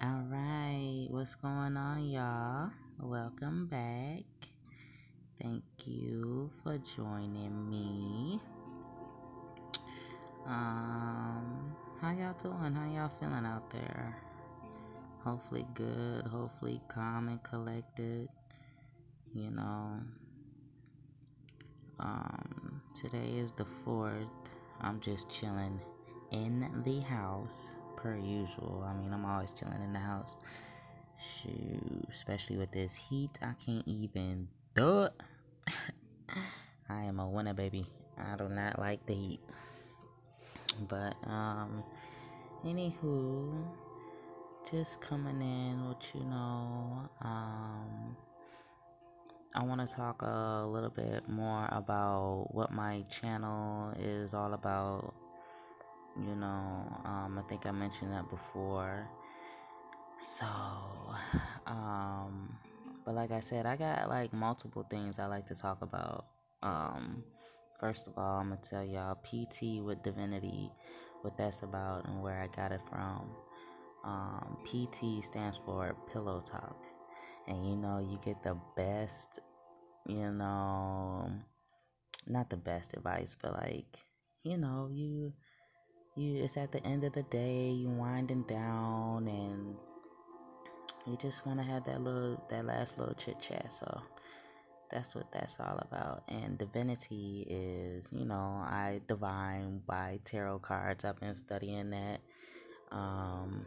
All right, what's going on, y'all? Welcome back. Thank you for joining me. Um, how y'all doing? How y'all feeling out there? Hopefully good, hopefully calm and collected. You know, um, today is the 4th. I'm just chilling in the house per usual. I mean, I'm always chilling in the house. Shoot, especially with this heat, I can't even do. I am a winner, baby. I do not like the heat. But, um, anywho, just coming in, what you know, um, I want to talk a little bit more about what my channel is all about you know, um, I think I mentioned that before. So, um, but like I said, I got like multiple things I like to talk about. Um, first of all, I'm gonna tell y'all PT with DiviniTi, what that's about and where I got it from. Um, PT stands for Pillow Talk, and you know, you get the best, you know, not the best advice, but like, you know, you you it's at the end of the day, you winding down and you just want to have that little that last little chit chat. So that's what that's all about. And divinity is, you know, I divine by tarot cards. I've been studying that um,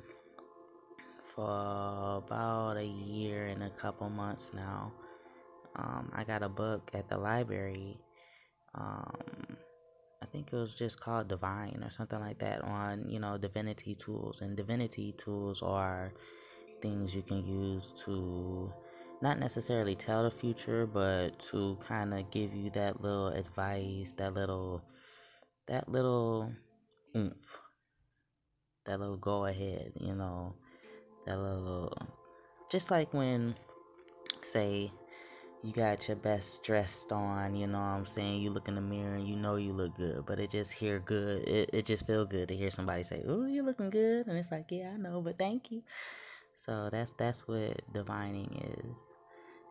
for about a year and a couple months now. Um, I got a book at the library. Um, think it was just called Divine or something like that on, you know, divinity tools. And divinity tools are things you can use to not necessarily tell the future, but to kind of give you that little advice, that little, that little oomph, that little go ahead, you know, that little, just like when, say, you got your best dressed on, you know what I'm saying? You look in the mirror and you know you look good, but it just hear good. It, it just feel good to hear somebody say, "Oh, you're looking good." And it's like, "Yeah, I know, but thank you." So that's that's what divining is.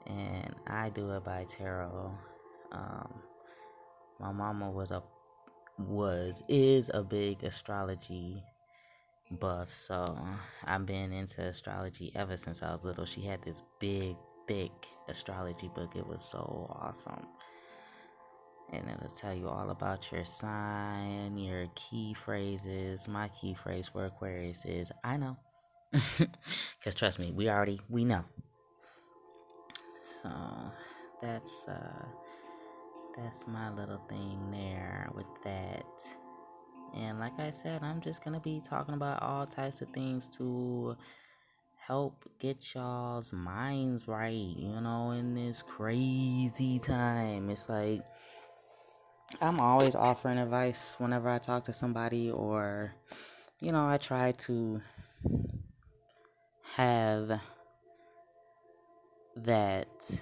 And I do it by tarot. Um, my mama was a was is a big astrology buff, so I've been into astrology ever since I was little. She had this big thick astrology book. It was so awesome. And it'll tell you all about your sign, your key phrases. My key phrase for Aquarius is I know. Cause trust me, we already we know. So that's uh that's my little thing there with that. And like I said, I'm just gonna be talking about all types of things to help get y'all's minds right, you know, in this crazy time. It's like I'm always offering advice whenever I talk to somebody, or, you know, I try to have that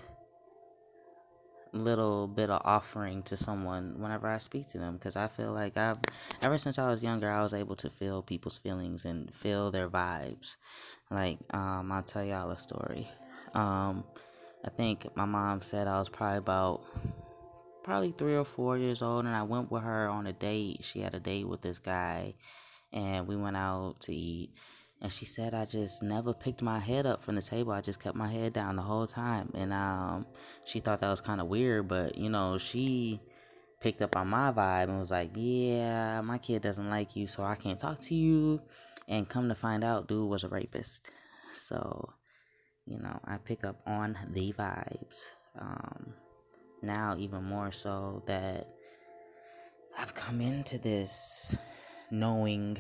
little bit of offering to someone whenever I speak to them because I feel like I've ever since I was younger I was able to feel people's feelings and feel their vibes like, um, I'll tell y'all a story. Um, I think my mom said I was probably about probably three or four years old, and I went with her on a date. She had a date with this guy, and we went out to eat. And she said I just never picked my head up from the table. I just kept my head down the whole time, and um, she thought that was kind of weird. But you know, she picked up on my vibe and was like, "Yeah, my kid doesn't like you, so I can't talk to you." And come to find out, dude was a rapist. So, you know, I pick up on the vibes. Um, now, even more so that I've come into this knowing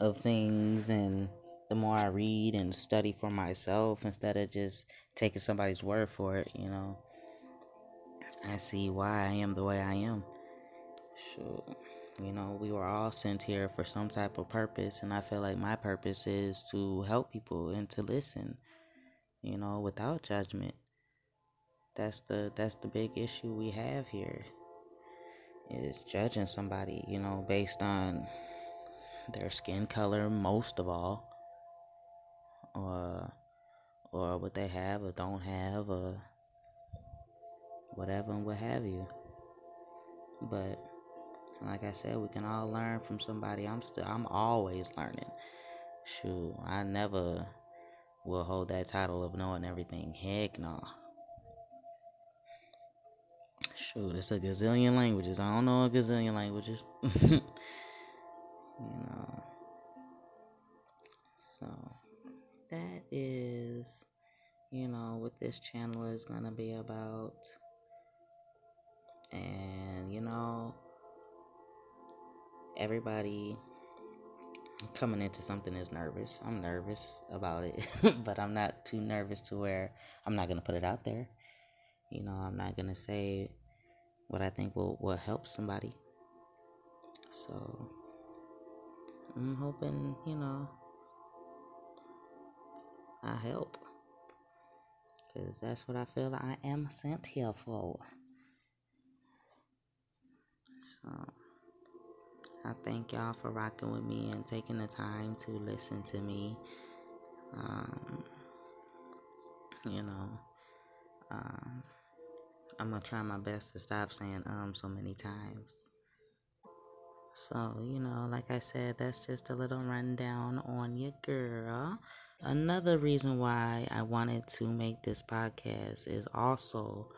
of things, and the more I read and study for myself instead of just taking somebody's word for it, you know, I see why I am the way I am. Sure. You know, we were all sent here for some type of purpose, and I feel like my purpose is to help people and to listen, you know, without judgment. That's the that's the big issue we have here. Is judging somebody, you know, based on their skin color most of all or or what they have or don't have or whatever and what have you. But like I said, we can all learn from somebody. I'm still I'm always learning. Shoot, I never will hold that title of knowing everything. Heck no. Shoot, it's a gazillion languages. I don't know a gazillion languages. you know. So that is, you know, what this channel is gonna be about. And you know, everybody coming into something is nervous. I'm nervous about it, but I'm not too nervous to where I'm not gonna put it out there. You know, I'm not gonna say what I think will will help somebody. So I'm hoping, you know, I help. Cause that's what I feel I am sent here for. So I thank y'all for rocking with me and taking the time to listen to me. Um, you know, um, I'm gonna try my best to stop saying um so many times. So, you know, like I said, that's just a little rundown on your girl. Another reason why I wanted to make this podcast is also,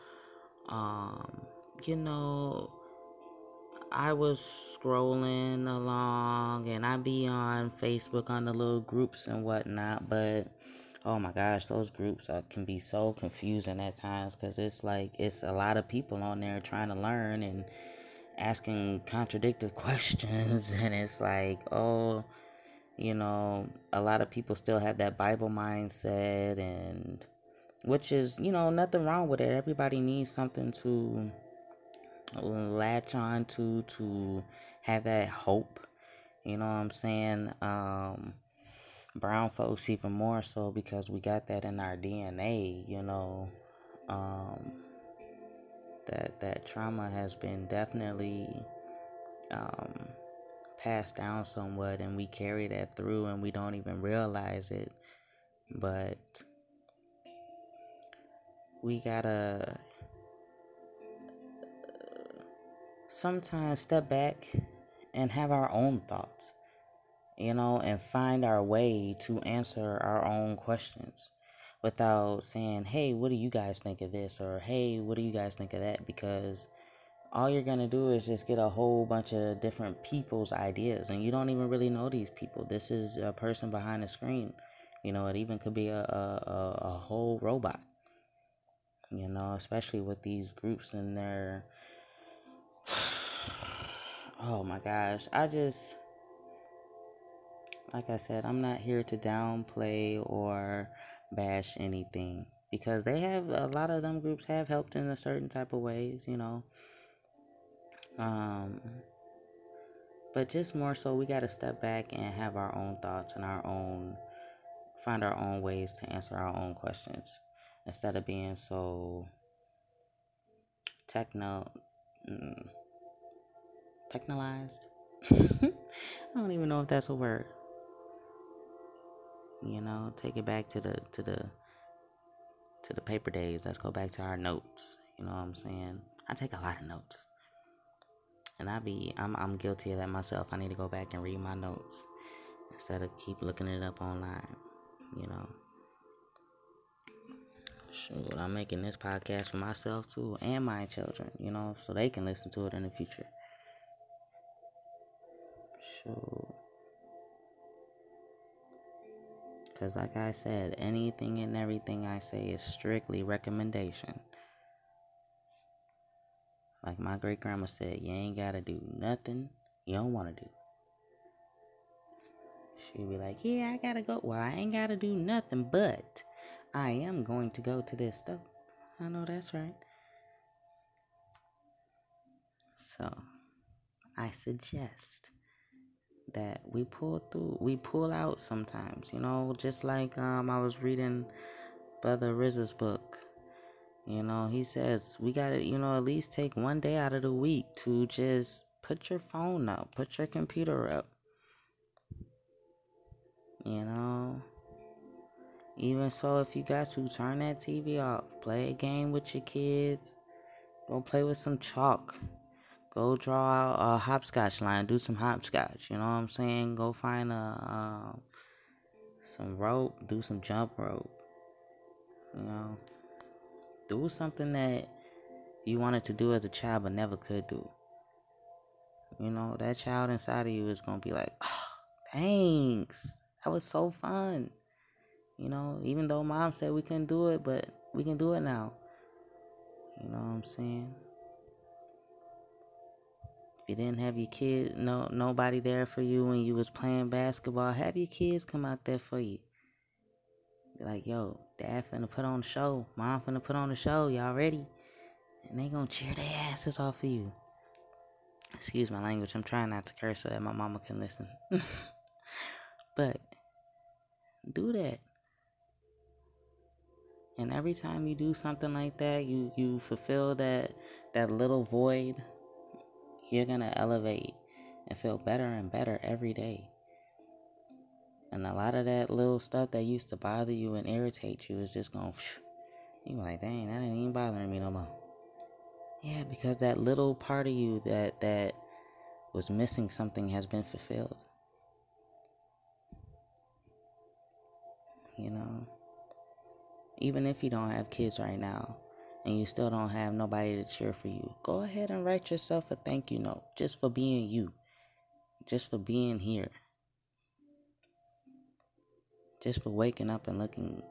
um, you know, I was scrolling along and I be on Facebook on the little groups and whatnot, but oh my gosh, those groups are, can be so confusing at times because it's like it's a lot of people on there trying to learn and asking contradictory questions, and it's like, oh, you know, a lot of people still have that Bible mindset, and which is, you know, nothing wrong with it. Everybody needs something to latch on to to have that hope. You know what I'm saying? Um, brown folks even more so because we got that in our DNA. You know, um, that that trauma has been definitely um, passed down somewhat, and we carry that through, and we don't even realize it. But we gotta sometimes step back and have our own thoughts, you know, and find our way to answer our own questions without saying, hey, what do you guys think of this? Or hey, what do you guys think of that? Because all you're going to do is just get a whole bunch of different people's ideas, and you don't even really know these people. This is a person behind the screen. You know, it even could be a, a, a whole robot. You know, especially with these groups and their oh my gosh, I just like I said, I'm not here to downplay or bash anything because they have a lot of them groups have helped in a certain type of ways, you know. Um but just more so we got to step back and have our own thoughts and our own find our own ways to answer our own questions instead of being so techno mm, technolized. I don't even know if that's a word. You know, take it back to the to the to the paper days. Let's go back to our notes. You know what I'm saying? I take a lot of notes. And I be I'm I'm guilty of that myself. I need to go back and read my notes instead of keep looking it up online, you know. Shoot, I'm making this podcast for myself too and my children, you know, so they can listen to it in the future. Shoot. Because, like I said, anything and everything I say is strictly recommendation. Like my great grandma said, you ain't got to do nothing you don't want to do. She'd be like, Yeah, I gotta go. Well, I ain't gotta do nothing, but I am going to go to this though. I know that's right. So, I suggest that we pull through, we pull out sometimes, you know, just like um, I was reading Brother RZA's book. You know, he says we got to, you know, at least take one day out of the week to just put your phone up, put your computer up. You know, Even so, if you got to, turn that TV off. Play a game with your kids. Go play with some chalk. Go draw out a hopscotch line. Do some hopscotch. You know what I'm saying? Go find a um, some rope. Do some jump rope. You know, do something that you wanted to do as a child but never could do. You know, that child inside of you is gonna be like, oh, thanks. That was so fun. You know, even though mom said we couldn't do it, but we can do it now. You know what I'm saying? If you didn't have your kid, no nobody there for you when you was playing basketball, have your kids come out there for you. Be like, yo, dad finna put on the show, mom finna put on the show, y'all ready? And they gonna cheer their asses off of you. Excuse my language, I'm trying not to curse so that my mama can listen. but do that. And every time you do something like that, you you fulfill that that little void, you're going to elevate and feel better and better every day. And a lot of that little stuff that used to bother you and irritate you is just going You're like, "Dang, that ain't even bothering me no more." Yeah, because that little part of you that that was missing something has been fulfilled. You know? Even if you don't have kids right now and you still don't have nobody to cheer for you, go ahead and write yourself a thank you note just for being you, just for being here, just for waking up and looking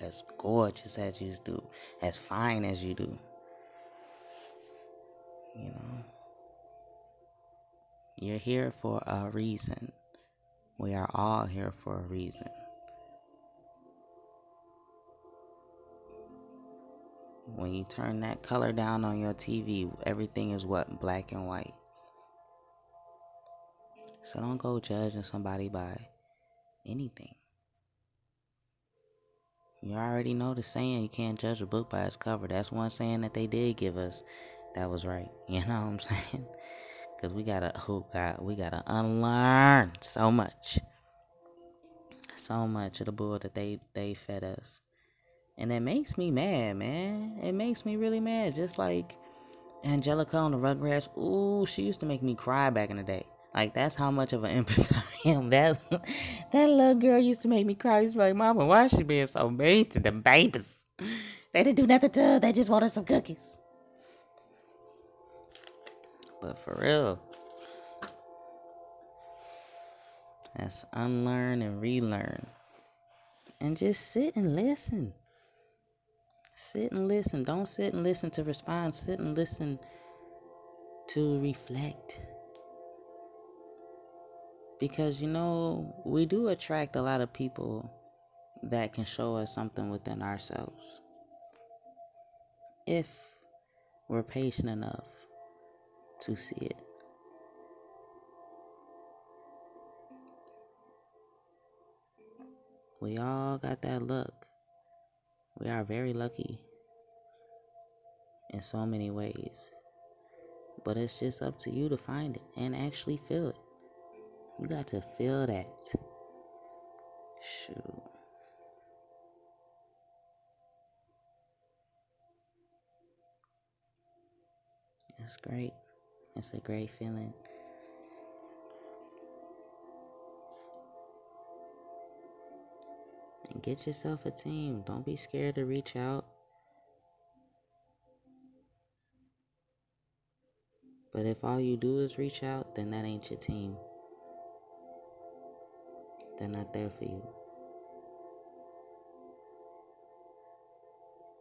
as gorgeous as you do, as fine as you do. You know, you're here for a reason. We are all here for a reason. When you turn that color down on your TV, everything is what? Black and white. So don't go judging somebody by anything. You already know the saying you can't judge a book by its cover. That's one saying that they did give us that was right. You know what I'm saying? Cause we gotta oh God, we gotta unlearn so much. So much of the bull that they they fed us. And it makes me mad, man. It makes me really mad. Just like Angelica on the Rugrats. Ooh, she used to make me cry back in the day. Like that's how much of an empath I am. That that little girl used to make me cry. She's like, Mama, why is she being so mean to the babies? They didn't do nothing to her. They just wanted some cookies. But for real, that's unlearn and relearn. And just sit and listen. Sit and listen. Don't sit and listen to respond. Sit and listen to reflect. Because, you know, we do attract a lot of people that can show us something within ourselves. If we're patient enough to see it. We all got that look. We are very lucky in so many ways. But it's just up to you to find it and actually feel it. You got to feel that. Shoot. It's great. It's a great feeling. Get yourself a team. Don't be scared to reach out. But if all you do is reach out, then that ain't your team. They're not there for you.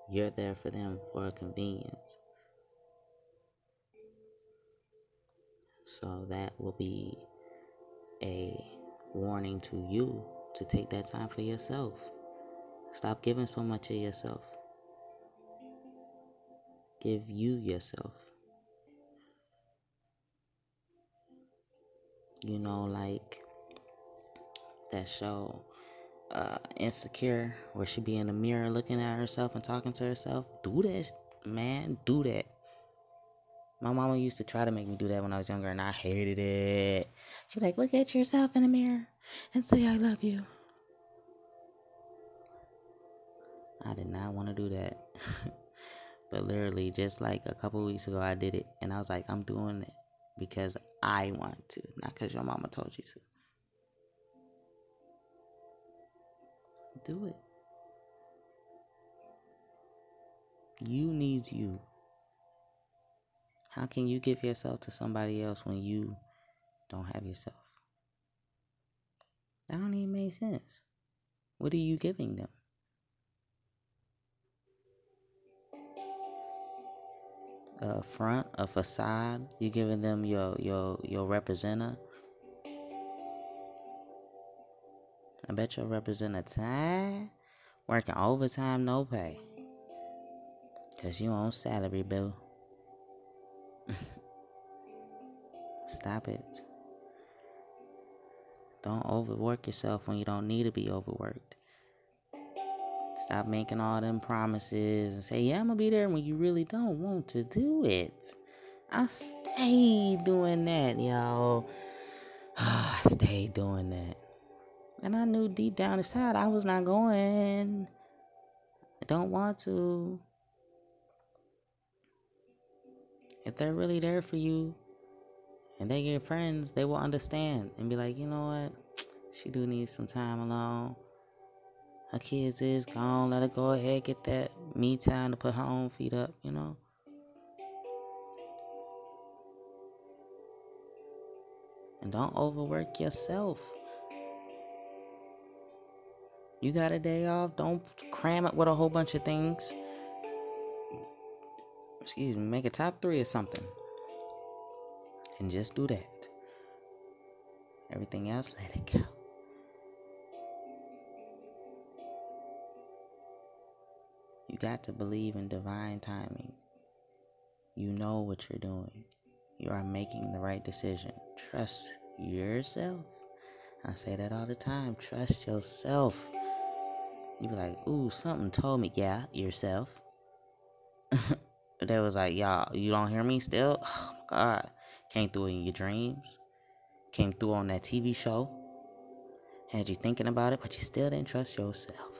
You're there for them for a convenience. So that will be a warning to you to take that time for yourself. Stop giving so much of yourself. Give you yourself. You know, like that show, uh, Insecure, where she be in the mirror looking at herself and talking to herself. Do that, man. Do that. My mama used to try to make me do that when I was younger, and I hated it. She'd like, look at yourself in the mirror and say, I love you. I did not want to do that. but literally, just like a couple weeks ago, I did it. And I was like, I'm doing it because I want to, not because your mama told you to. Do it. You need you. How can you give yourself to somebody else when you don't have yourself? That don't even make sense. What are you giving them? A front, a facade. You giving them your your your representative. I bet your representative working overtime, no pay. Cause you on salary, boo. Stop it. Don't overwork yourself when you don't need to be overworked. Stop making all them promises and say, yeah, I'm gonna be there when you really don't want to do it. I stay doing that, y'all. I stayed doing that. And I knew deep down inside I was not going. I don't want to. If they're really there for you and they get friends, they will understand and be like, you know what? She do need some time alone. Her kids is gone. Let her go ahead get that me time to put her own feet up, you know? And don't overwork yourself. You got a day off, don't cram it with a whole bunch of things excuse me, make a top three or something. And just do that. Everything else, let it go. You got to believe in divine timing. You know what you're doing. You are making the right decision. Trust yourself. I say that all the time. Trust yourself. You be like, ooh, something told me. Yeah, yourself. they was like, y'all, you don't hear me still? Oh my God. Came through in your dreams. Came through on that TV show. Had you thinking about it, but you still didn't trust yourself.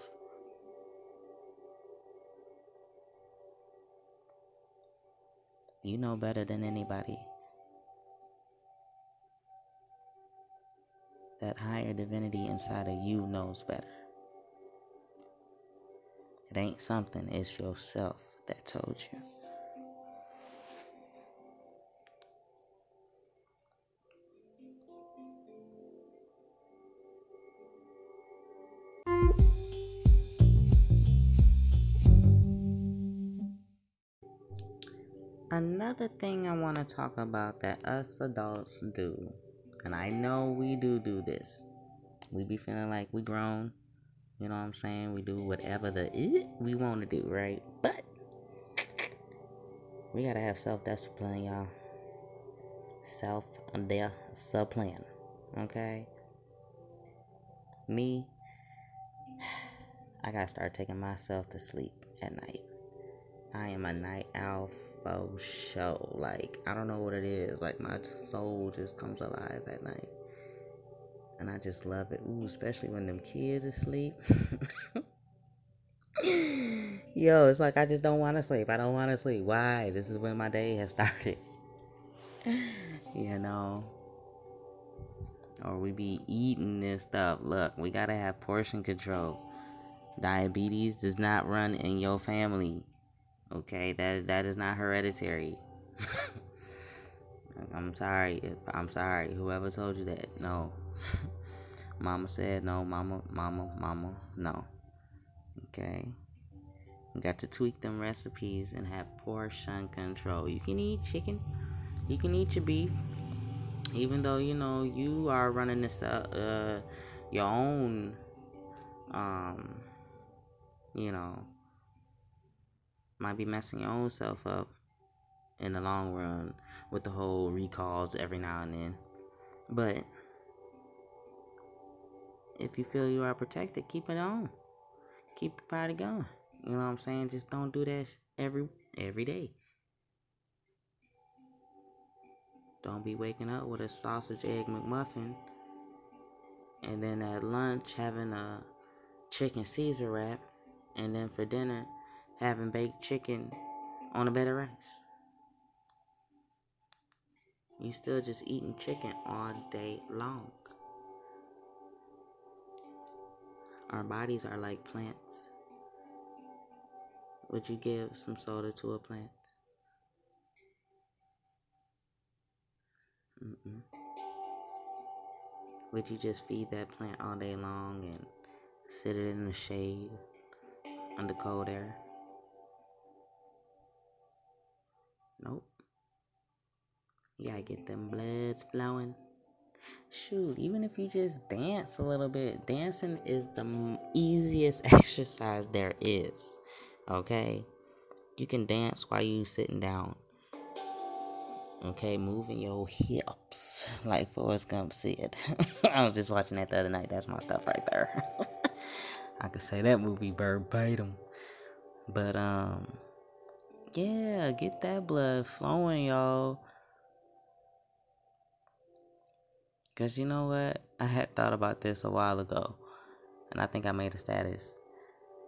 You know better than anybody. That higher divinity inside of you knows better. It ain't something, it's yourself that told you. Another thing I want to talk about that us adults do, and I know we do do this. We be feeling like we grown. You know what I'm saying? We do whatever the we want to do, right? But we gotta have self discipline, y'all. Self discipline. Okay? Me, I gotta start taking myself to sleep at night. I am a night owl for show. Like, I don't know what it is. Like, my soul just comes alive at night. And I just love it. Ooh, especially when them kids asleep. Yo, it's like I just don't want to sleep. I don't want to sleep. Why? This is when my day has started. you know? Or we be eating this stuff. Look, we gotta have portion control. Diabetes does not run in your family. Okay, that that is not hereditary. I'm sorry if I'm sorry. Whoever told you that, no. mama said no. Mama, mama, mama, no. Okay. You got to tweak them recipes and have portion control. You can eat chicken. You can eat your beef. Even though you know you are running this uh, uh your own um you know might be messing your own self up in the long run with the whole recalls every now and then. But if you feel you are protected, keep it on. Keep the party going. You know what I'm saying? Just don't do that every every day. Don't be waking up with a sausage egg McMuffin and then at lunch having a chicken Caesar wrap And then for dinner, having baked chicken on a bed of rice. You still just eating chicken all day long. Our bodies are like plants. Would you give some soda to a plant? Mm-mm. Would you just feed that plant all day long and sit it in the shade under cold air? Nope. You gotta get them bloods flowing. Shoot, even if you just dance a little bit, dancing is the easiest exercise there is. Okay? You can dance while you sitting down. Okay, moving your hips like Forrest Gump said. I was just watching that the other night. That's my stuff right there. I could say that movie verbatim. But um yeah, get that blood flowing, y'all. Cause you know what? I had thought about this a while ago. And I think I made a status.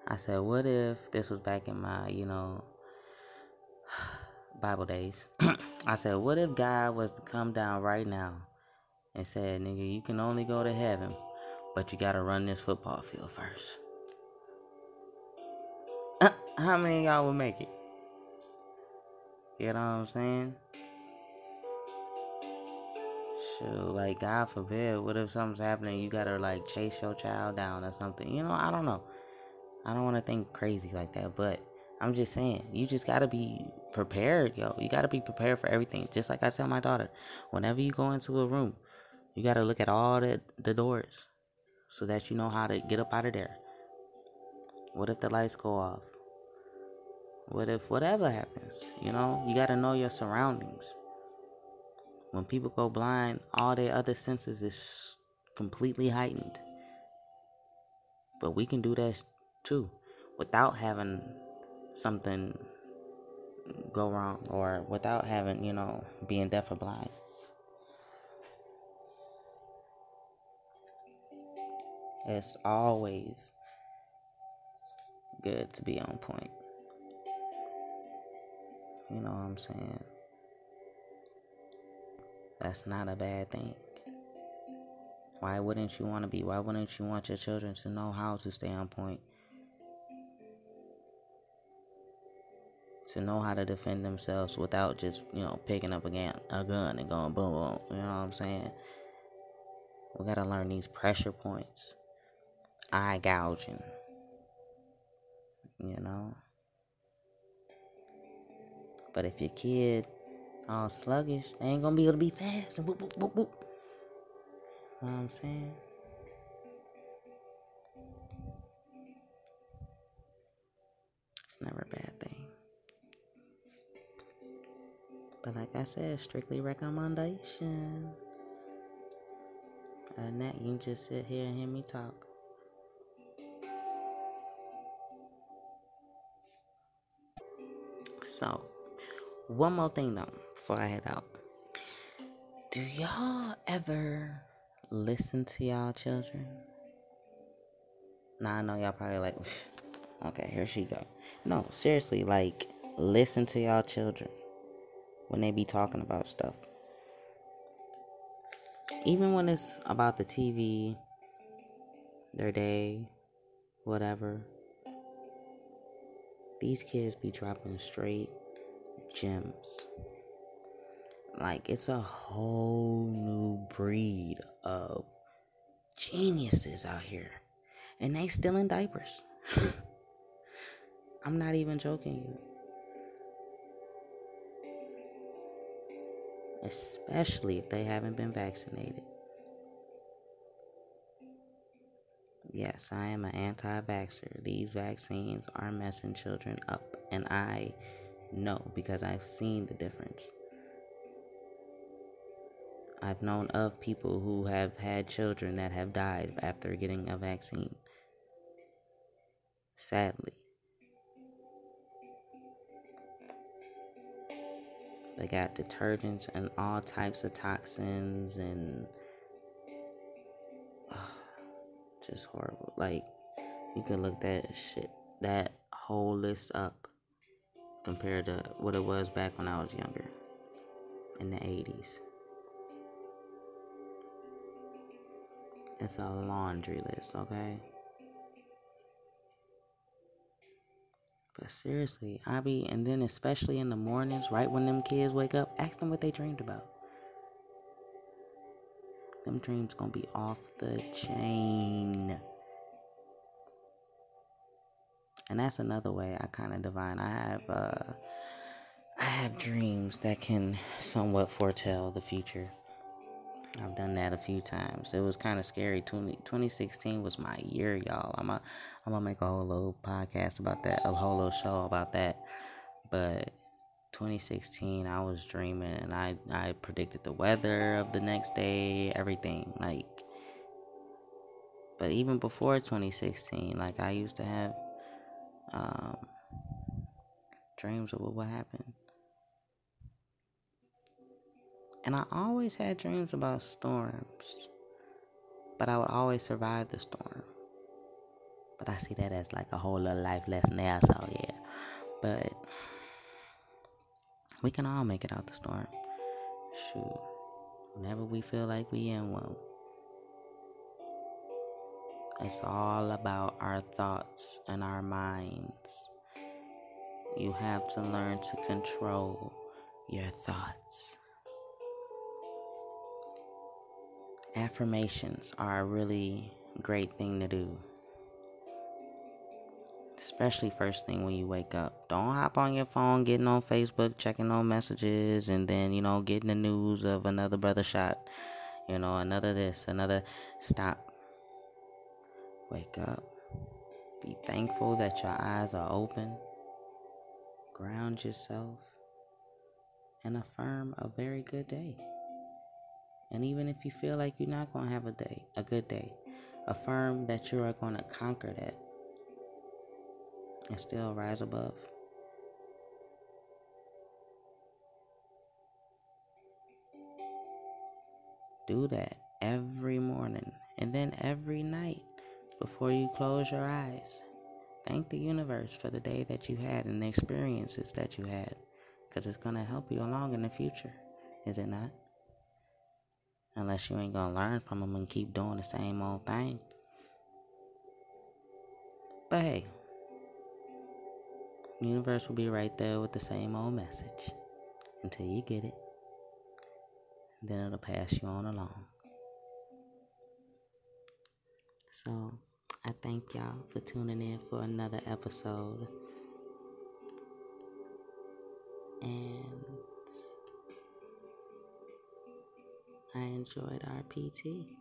I said, what if this was back in my, you know, Bible days? I said, what if God was to come down right now and said, nigga, you can only go to heaven, but you gotta run this football field first? How many y'all would make it? You know what I'm saying? Shoot, like God forbid, what if something's happening? You gotta like chase your child down or something. You know, I don't know. I don't want to think crazy like that, but I'm just saying, you just gotta be prepared, yo. You gotta be prepared for everything. Just like I tell my daughter, whenever you go into a room, you gotta look at all the the doors so that you know how to get up out of there. What if the lights go off? What if whatever happens? You know, you gotta know your surroundings. When people go blind, all their other senses is completely heightened. But we can do that too without having something go wrong or without having, you know, being deaf or blind. It's always good to be on point. You know what I'm saying? That's not a bad thing. Why wouldn't you want to be? Why wouldn't you want your children to know how to stay on point? To know how to defend themselves without just, you know, picking up again a gun and going boom boom. You know what I'm saying? We gotta learn these pressure points. Eye gouging. You know? But if your kid all sluggish, they ain't gonna be able to be fast and whoop, whoop, whoop, whoop. You know what I'm saying? It's never a bad thing. But like I said, strictly recommendation. And that you can just sit here and hear me talk. So, one more thing though, before I head out. Do y'all ever listen to y'all children? Now I know y'all probably like, okay, here she go. No, seriously, like listen to y'all children when they be talking about stuff. Even when it's about the TV, their day, whatever. These kids be dropping straight gems. Like it's a whole new breed of geniuses out here. And they still in diapers. I'm not even joking you. Especially if they haven't been vaccinated. Yes, I am an anti vaxxer. These vaccines are messing children up, and I know because I've seen the difference. I've known of people who have had children that have died after getting a vaccine. Sadly. They got detergents and all types of toxins and just horrible. Like you can look that shit that whole list up compared to what it was back when I was younger in the 80s. It's a laundry list, okay? But seriously, I be, and then especially in the mornings, right when them kids wake up, ask them what they dreamed about. Them dreams gonna be off the chain. And that's another way I kind of divine. I have, uh, I have dreams that can somewhat foretell the future. I've done that a few times. It was kind of scary. 20, 2016 was my year, y'all. I'm a, I'm gonna make a whole little podcast about that, a whole little show about that. But 2016, I was dreaming, and I I predicted the weather of the next day, everything like. But even before 2016, like I used to have um, dreams of what would happen. And I always had dreams about storms, but I would always survive the storm. But I see that as like a whole little life lesson there, so yeah. But we can all make it out the storm. Shoot. Whenever we feel like we in one. It's all about our thoughts and our minds. You have to learn to control your thoughts. Affirmations are a really great thing to do. Especially first thing when you wake up. Don't hop on your phone, getting on Facebook, checking on messages, and then, you know, getting the news of another brother shot. You know, another this, another. Stop. Wake up. Be thankful that your eyes are open. Ground yourself. And affirm a very good day. And even if you feel like you're not going to have a day, a good day, affirm that you are going to conquer that and still rise above. Do that every morning and then every night before you close your eyes. Thank the universe for the day that you had and the experiences that you had because it's going to help you along in the future, is it not? Unless you ain't going to learn from them and keep doing the same old thing. But hey, universe will be right there with the same old message until you get it. Then it'll pass you on along. So, I thank y'all for tuning in for another episode. And I enjoyed our PT.